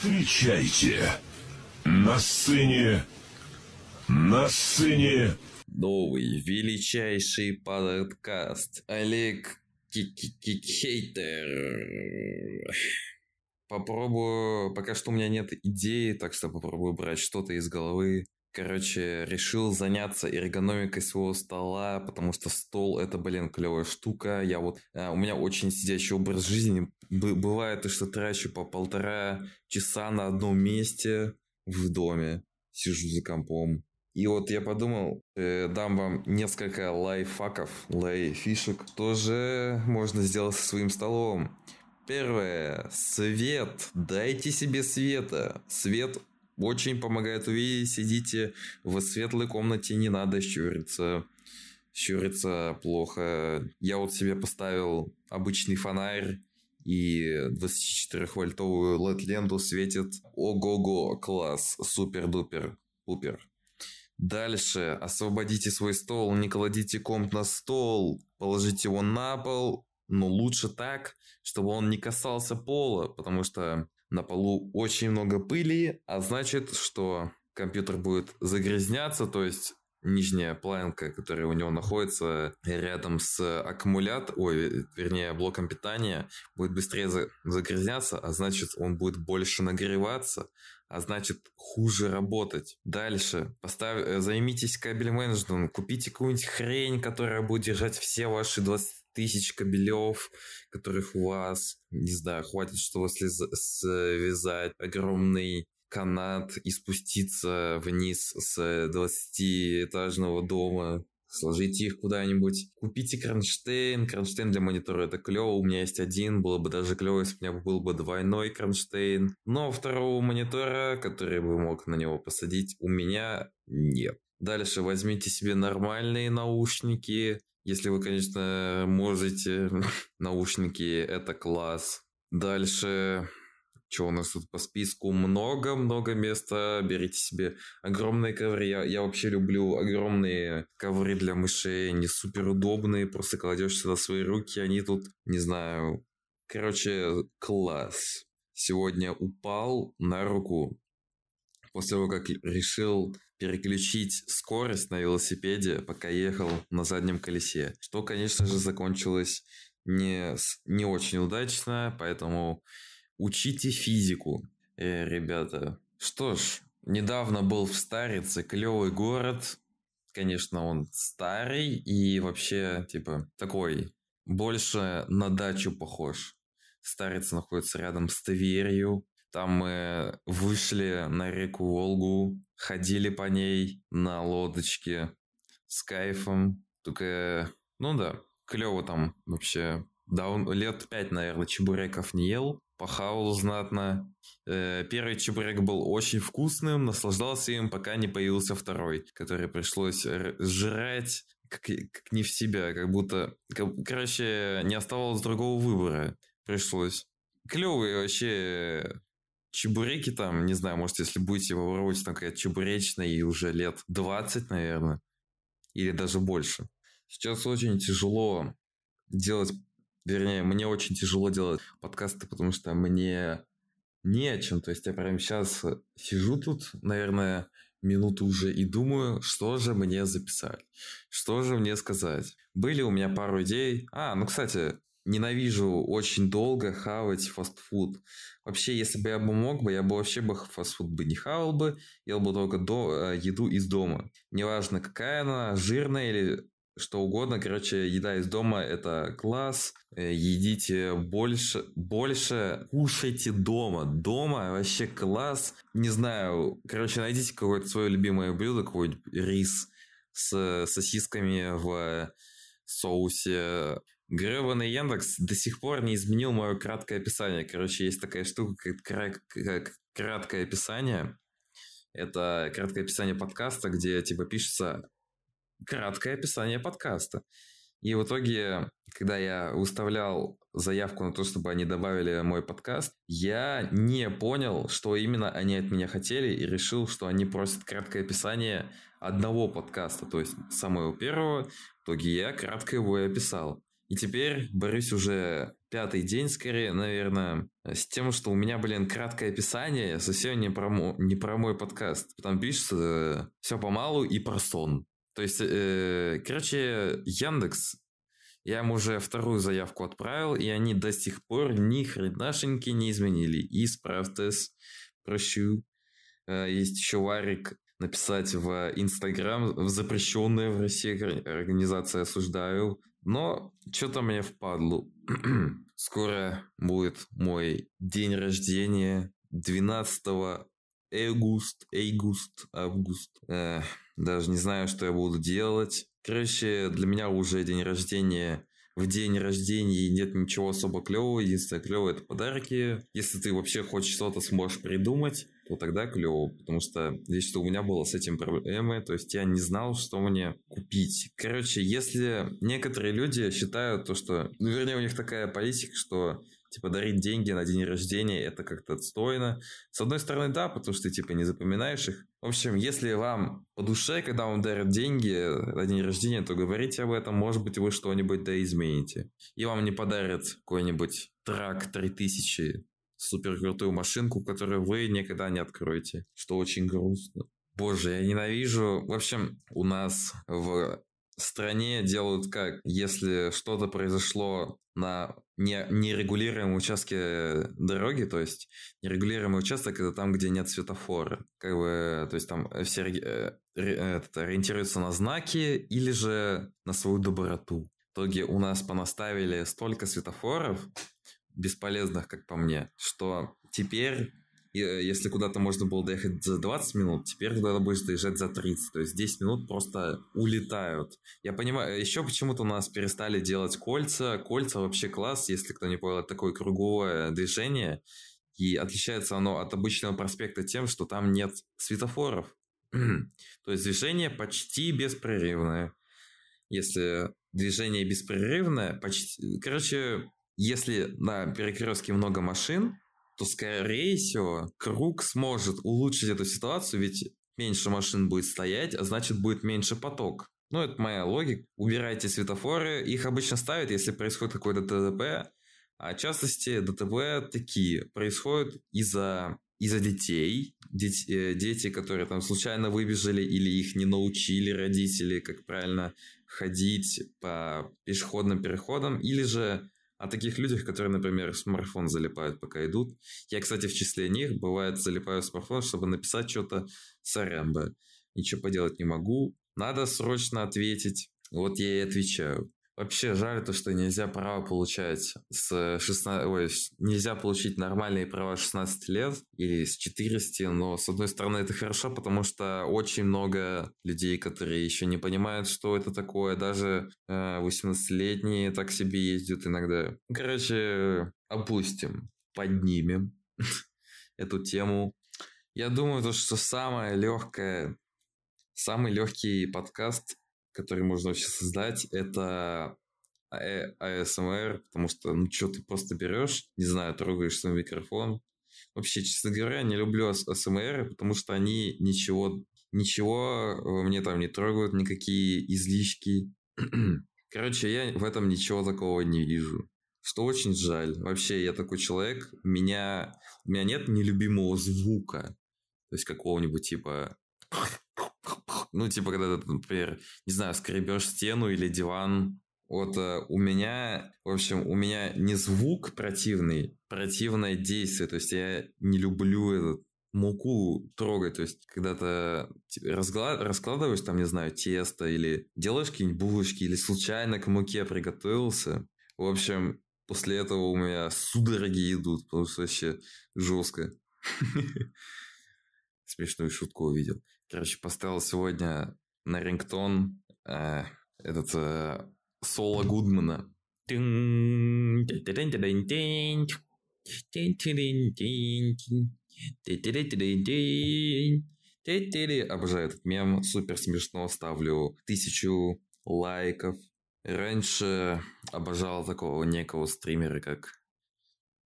Встречайте на сцене, на сцене новый величайший подкаст Олег Хейтер. Попробую, пока что у меня нет идеи, так что попробую брать что-то из головы. Короче, решил заняться эргономикой своего стола, потому что стол это, блин, клевая штука. Я вот, а, у меня очень сидящий образ жизни. Б- бывает, что трачу по полтора часа на одном месте в доме. Сижу за компом. И вот я подумал, э, дам вам несколько лайфхаков, лайфишек, что же можно сделать со своим столом. Первое. Свет. Дайте себе света. Свет очень помогает увидеть. Сидите в светлой комнате, не надо щуриться. Щуриться плохо. Я вот себе поставил обычный фонарь и 24-вольтовую LED-ленту светит. Ого-го, класс, супер-дупер, пупер. Дальше освободите свой стол, не кладите комп на стол, положите его на пол, но лучше так, чтобы он не касался пола, потому что на полу очень много пыли, а значит, что компьютер будет загрязняться, то есть нижняя планка, которая у него находится рядом с аккумулятором, ой, вернее, блоком питания, будет быстрее загрязняться, а значит, он будет больше нагреваться, а значит, хуже работать. Дальше, поставь, э, займитесь кабель менеджментом, купите какую-нибудь хрень, которая будет держать все ваши 20 тысяч кабелев, которых у вас, не знаю, хватит, чтобы связать огромный канат и спуститься вниз с 20-этажного дома, сложите их куда-нибудь. Купите кронштейн. Кронштейн для монитора это клево. У меня есть один. Было бы даже клево, если у меня был бы двойной кронштейн. Но второго монитора, который бы мог на него посадить, у меня нет. Дальше возьмите себе нормальные наушники. Если вы, конечно, можете. Наушники – это класс. Дальше что у нас тут по списку? Много-много места. Берите себе огромные ковры. Я, я вообще люблю огромные ковры для мышей. Они супер удобные. Просто кладешь сюда свои руки. Они тут, не знаю... Короче, класс. Сегодня упал на руку. После того, как решил переключить скорость на велосипеде, пока ехал на заднем колесе. Что, конечно же, закончилось не, не очень удачно, поэтому учите физику, э, ребята. Что ж, недавно был в Старице, клевый город. Конечно, он старый и вообще, типа, такой, больше на дачу похож. Старица находится рядом с Тверью, там мы вышли на реку Волгу, ходили по ней на лодочке с кайфом. Только, ну да, клево там вообще. Да, он лет пять, наверное, чебуреков не ел, похавал знатно. Э, первый чебурек был очень вкусным, наслаждался им, пока не появился второй, который пришлось жрать как, как не в себя, как будто, как, короче, не оставалось другого выбора. Пришлось. Клевый вообще чебуреки там, не знаю, может, если будете попробовать, там какая-то чебуречная и уже лет 20, наверное, или даже больше. Сейчас очень тяжело делать, вернее, мне очень тяжело делать подкасты, потому что мне не о чем. То есть я прямо сейчас сижу тут, наверное, минуту уже и думаю, что же мне записать, что же мне сказать. Были у меня пару идей. А, ну, кстати, ненавижу очень долго хавать фастфуд. Вообще, если бы я бы мог бы, я бы вообще бы фастфуд бы не хавал бы, ел бы только до, э, еду из дома. Неважно, какая она, жирная или что угодно, короче, еда из дома это класс. Э, едите больше, больше кушайте дома. Дома вообще класс. Не знаю, короче, найдите какое-то свое любимое блюдо, какой-нибудь рис с сосисками в соусе Гребаный Яндекс до сих пор не изменил мое краткое описание. Короче, есть такая штука, как, как краткое описание. Это краткое описание подкаста, где типа пишется краткое описание подкаста. И в итоге, когда я выставлял заявку на то, чтобы они добавили мой подкаст, я не понял, что именно они от меня хотели, и решил, что они просят краткое описание одного подкаста, то есть самого первого. В итоге я кратко его и описал. И теперь борюсь уже пятый день, скорее, наверное, с тем, что у меня, блин, краткое описание совсем не про, мо- не про мой подкаст. Там пишется э, все помалу и про сон. То есть, э, короче, Яндекс, я им уже вторую заявку отправил, и они до сих пор ни хренашеньки не изменили. Исправьтесь, прощу. Э, есть еще Варик написать в Инстаграм, в запрещенная в России организация осуждаю. Но что-то мне впадло. Скоро будет мой день рождения 12 август, август, август. Э, даже не знаю, что я буду делать. Короче, для меня уже день рождения в день рождения нет ничего особо клевого. Единственное клевое это подарки. Если ты вообще хоть что-то сможешь придумать, то тогда клево. Потому что здесь что у меня было с этим проблемы. То есть я не знал, что мне купить. Короче, если некоторые люди считают то, что... Ну, вернее, у них такая политика, что типа дарить деньги на день рождения это как-то отстойно. С одной стороны, да, потому что ты типа не запоминаешь их. В общем, если вам по душе, когда вам дарят деньги на день рождения, то говорите об этом, может быть, вы что-нибудь да измените. И вам не подарят какой-нибудь трак 3000 супер крутую машинку, которую вы никогда не откроете, что очень грустно. Боже, я ненавижу. В общем, у нас в стране делают как, если что-то произошло на не, нерегулируемом участке дороги, то есть нерегулируемый участок это там, где нет светофора. Как бы, то есть там все э, этот, ориентируются на знаки или же на свою доброту. В итоге у нас понаставили столько светофоров, бесполезных, как по мне, что теперь Э, если куда-то можно было доехать за 20 минут, теперь туда будешь доезжать за 30. То есть 10 минут просто улетают. Я понимаю, еще почему-то у нас перестали делать кольца. Кольца вообще класс, если кто не понял, это такое круговое движение. И отличается оно от обычного проспекта тем, что там нет светофоров. То есть движение почти беспрерывное. Если движение беспрерывное, почти... Короче, если на перекрестке много машин, то, скорее всего, круг сможет улучшить эту ситуацию, ведь меньше машин будет стоять, а значит будет меньше поток. Ну, это моя логика. Убирайте светофоры. Их обычно ставят, если происходит какой-то ДТП. А в частности, ДТП такие происходят из-за из-за детей, дети, э, дети, которые там случайно выбежали или их не научили родители, как правильно ходить по пешеходным переходам, или же о таких людях, которые, например, смартфон залипают, пока идут. Я, кстати, в числе них, бывает, залипаю в смартфон, чтобы написать что-то сорямбо. Ничего поделать не могу. Надо срочно ответить. Вот я и отвечаю. Вообще жаль то, что нельзя право получать с 16... Ой, нельзя получить нормальные права 16 лет или с 14, но с одной стороны это хорошо, потому что очень много людей, которые еще не понимают, что это такое, даже э, 18-летние так себе ездят иногда. Короче, опустим, поднимем эту тему. Я думаю, то, что самое легкое, самый легкий подкаст который можно вообще создать, это ASMR, а потому что, ну, что ты просто берешь, не знаю, трогаешь свой микрофон. Вообще, честно говоря, не люблю ASMR, потому что они ничего, ничего э, мне там не трогают, никакие излишки. Короче, я в этом ничего такого не вижу. Что очень жаль. Вообще, я такой человек, меня, у меня нет нелюбимого звука. То есть какого-нибудь типа ну, типа, когда ты, например, не знаю, скребешь стену или диван. Вот э, у меня, в общем, у меня не звук противный, противное действие. То есть я не люблю этот муку трогать, то есть когда ты разгла... раскладываешь там, не знаю, тесто или делаешь какие-нибудь булочки или случайно к муке приготовился. В общем, после этого у меня судороги идут, потому что вообще жестко. Смешную шутку увидел. Короче, поставил сегодня на рингтон э, этот э, соло Гудмана. Обожаю этот мем, супер смешно, ставлю тысячу лайков. Раньше обожал такого некого стримера, как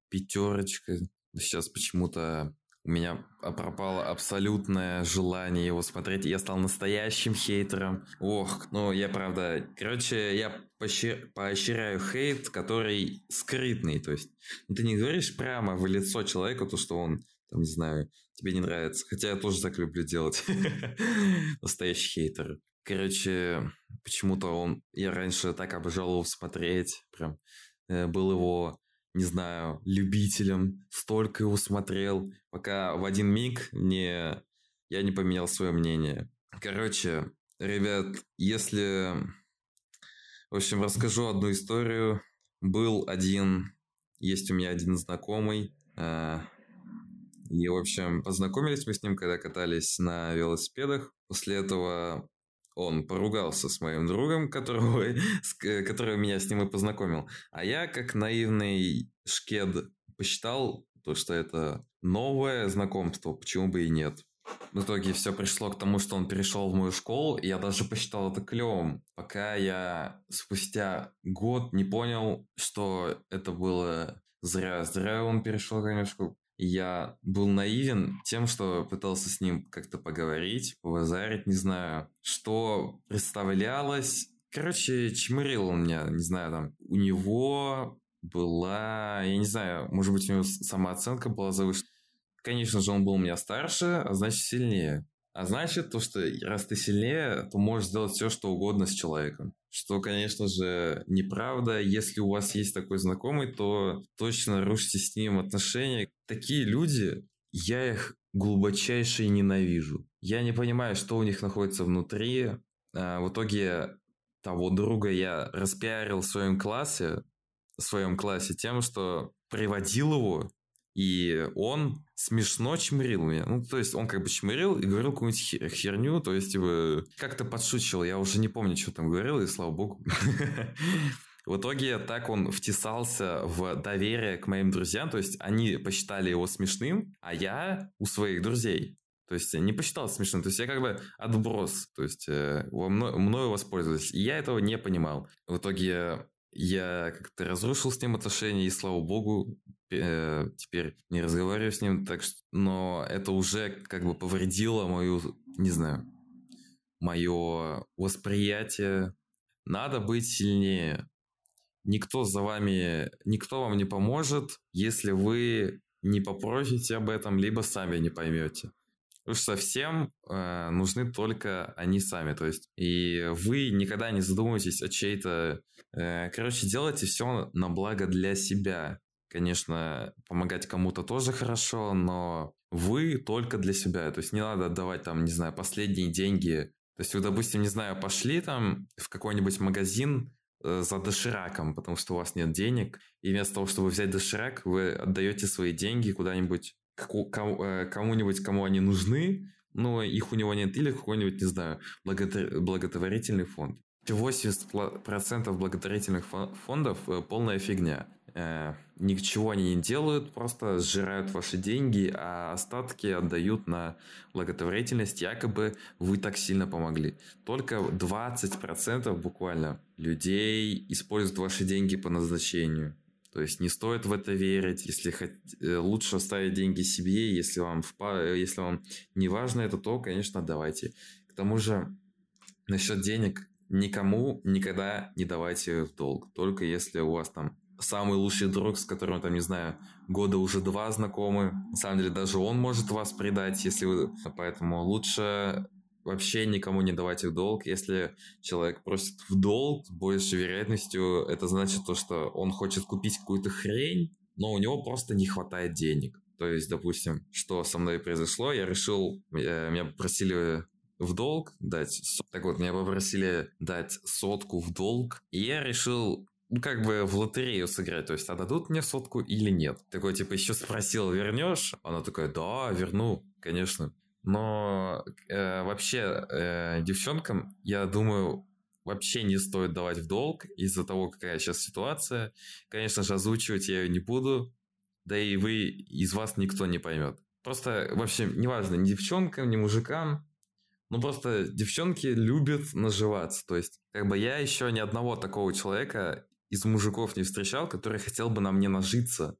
Пятерочка. Сейчас почему-то у меня пропало абсолютное желание его смотреть. Я стал настоящим хейтером. Ох, ну я правда... Короче, я поощряю хейт, который скрытный. То есть ну, ты не говоришь прямо в лицо человеку, то, что он, там, не знаю, тебе не нравится. Хотя я тоже так люблю делать. Настоящий хейтер. Короче, почему-то он... Я раньше так обожал его смотреть. Прям э, был его не знаю, любителем, столько его смотрел, пока в один миг не, я не поменял свое мнение. Короче, ребят, если... В общем, расскажу одну историю. Был один, есть у меня один знакомый, э, и, в общем, познакомились мы с ним, когда катались на велосипедах. После этого он поругался с моим другом, которого, который меня с ним и познакомил. А я, как наивный шкед, посчитал, то, что это новое знакомство, почему бы и нет. В итоге все пришло к тому, что он перешел в мою школу, и я даже посчитал это клевым, пока я спустя год не понял, что это было зря. Зря он перешел ко мне в школу я был наивен тем, что пытался с ним как-то поговорить, повазарить, не знаю, что представлялось. Короче, чмырил он меня, не знаю, там, у него была, я не знаю, может быть, у него самооценка была завышена. Конечно же, он был у меня старше, а значит, сильнее. А значит, то, что раз ты сильнее, то можешь сделать все, что угодно с человеком. Что, конечно же, неправда. Если у вас есть такой знакомый, то точно рушите с ним отношения. Такие люди, я их глубочайше ненавижу. Я не понимаю, что у них находится внутри. А, в итоге того друга я распиарил в своем классе, в своем классе тем, что приводил его и он смешно чмырил меня. Ну, то есть, он как бы чмырил и говорил какую-нибудь херню, то есть, типа, как-то подшучивал. Я уже не помню, что там говорил, и слава богу. В итоге так он втесался в доверие к моим друзьям, то есть они посчитали его смешным, а я у своих друзей. То есть не посчитал смешным, то есть я как бы отброс, то есть э, мною воспользовались. И я этого не понимал. В итоге я как-то разрушил с ним отношения, и слава богу, э, теперь не разговариваю с ним, так что, но это уже как бы повредило мою, не знаю, мое восприятие. Надо быть сильнее. Никто за вами, никто вам не поможет, если вы не попросите об этом, либо сами не поймете. Потому что всем э, нужны только они сами. То есть, и вы никогда не задумываетесь о чьей-то... Э, короче, делайте все на благо для себя. Конечно, помогать кому-то тоже хорошо, но вы только для себя. То есть, не надо отдавать там, не знаю, последние деньги. То есть, вы, допустим, не знаю, пошли там в какой-нибудь магазин, э, за дошираком, потому что у вас нет денег, и вместо того, чтобы взять доширак, вы отдаете свои деньги куда-нибудь Э, кому-нибудь, кому они нужны, но их у него нет, или какой-нибудь, не знаю, благотворительный фонд. 80% благотворительных фондов э, полная фигня. Э, ничего они не делают, просто сжирают ваши деньги, а остатки отдают на благотворительность, якобы вы так сильно помогли. Только 20% буквально людей используют ваши деньги по назначению. То есть не стоит в это верить, если хот... Э, лучше оставить деньги себе, если вам, в... Э, если вам не важно это, то, конечно, давайте. К тому же, насчет денег, никому никогда не давайте в долг. Только если у вас там самый лучший друг, с которым, там, не знаю, года уже два знакомы. На самом деле, даже он может вас предать, если вы... Поэтому лучше вообще никому не давать в долг. Если человек просит в долг, с большей вероятностью это значит то, что он хочет купить какую-то хрень, но у него просто не хватает денег. То есть, допустим, что со мной произошло, я решил, э, меня попросили в долг дать, так вот, меня попросили дать сотку в долг, и я решил как бы в лотерею сыграть, то есть, а дадут мне сотку или нет. Такой, типа, еще спросил, вернешь? Она такая, да, верну, конечно. Но э, вообще э, девчонкам, я думаю, вообще не стоит давать в долг из-за того, какая сейчас ситуация. Конечно же, озвучивать я ее не буду, да и вы, из вас никто не поймет. Просто, вообще, неважно, ни девчонкам, ни мужикам, ну просто девчонки любят наживаться. То есть, как бы я еще ни одного такого человека из мужиков не встречал, который хотел бы на мне нажиться.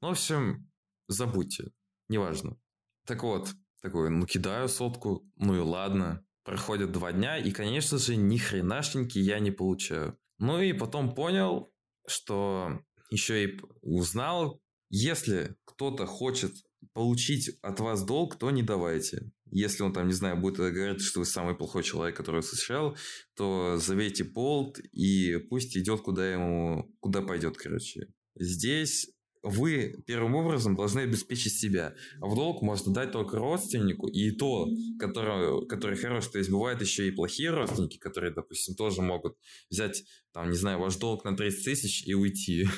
Ну, в общем, забудьте. Неважно. Так вот, такой, ну кидаю сотку, ну и ладно. Проходят два дня, и, конечно же, ни хренашеньки я не получаю. Ну и потом понял, что еще и узнал, если кто-то хочет получить от вас долг, то не давайте. Если он там, не знаю, будет говорить, что вы самый плохой человек, который встречал, то зовите болт и пусть идет куда ему, куда пойдет, короче. Здесь вы первым образом должны обеспечить себя. А в долг можно дать только родственнику, и то, который, который хорош. То есть бывают еще и плохие родственники, которые, допустим, тоже могут взять, там, не знаю, ваш долг на 30 тысяч и уйти.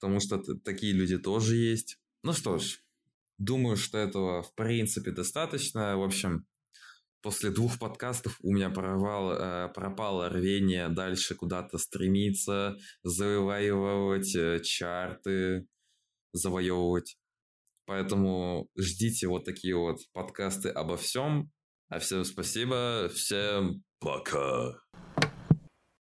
Потому что такие люди тоже есть. Ну что ж, думаю, что этого в принципе достаточно. В общем, после двух подкастов у меня порвал, э, пропало рвение дальше куда-то стремиться, завоевывать э, чарты, завоевывать. Поэтому ждите вот такие вот подкасты обо всем. А всем спасибо, всем пока.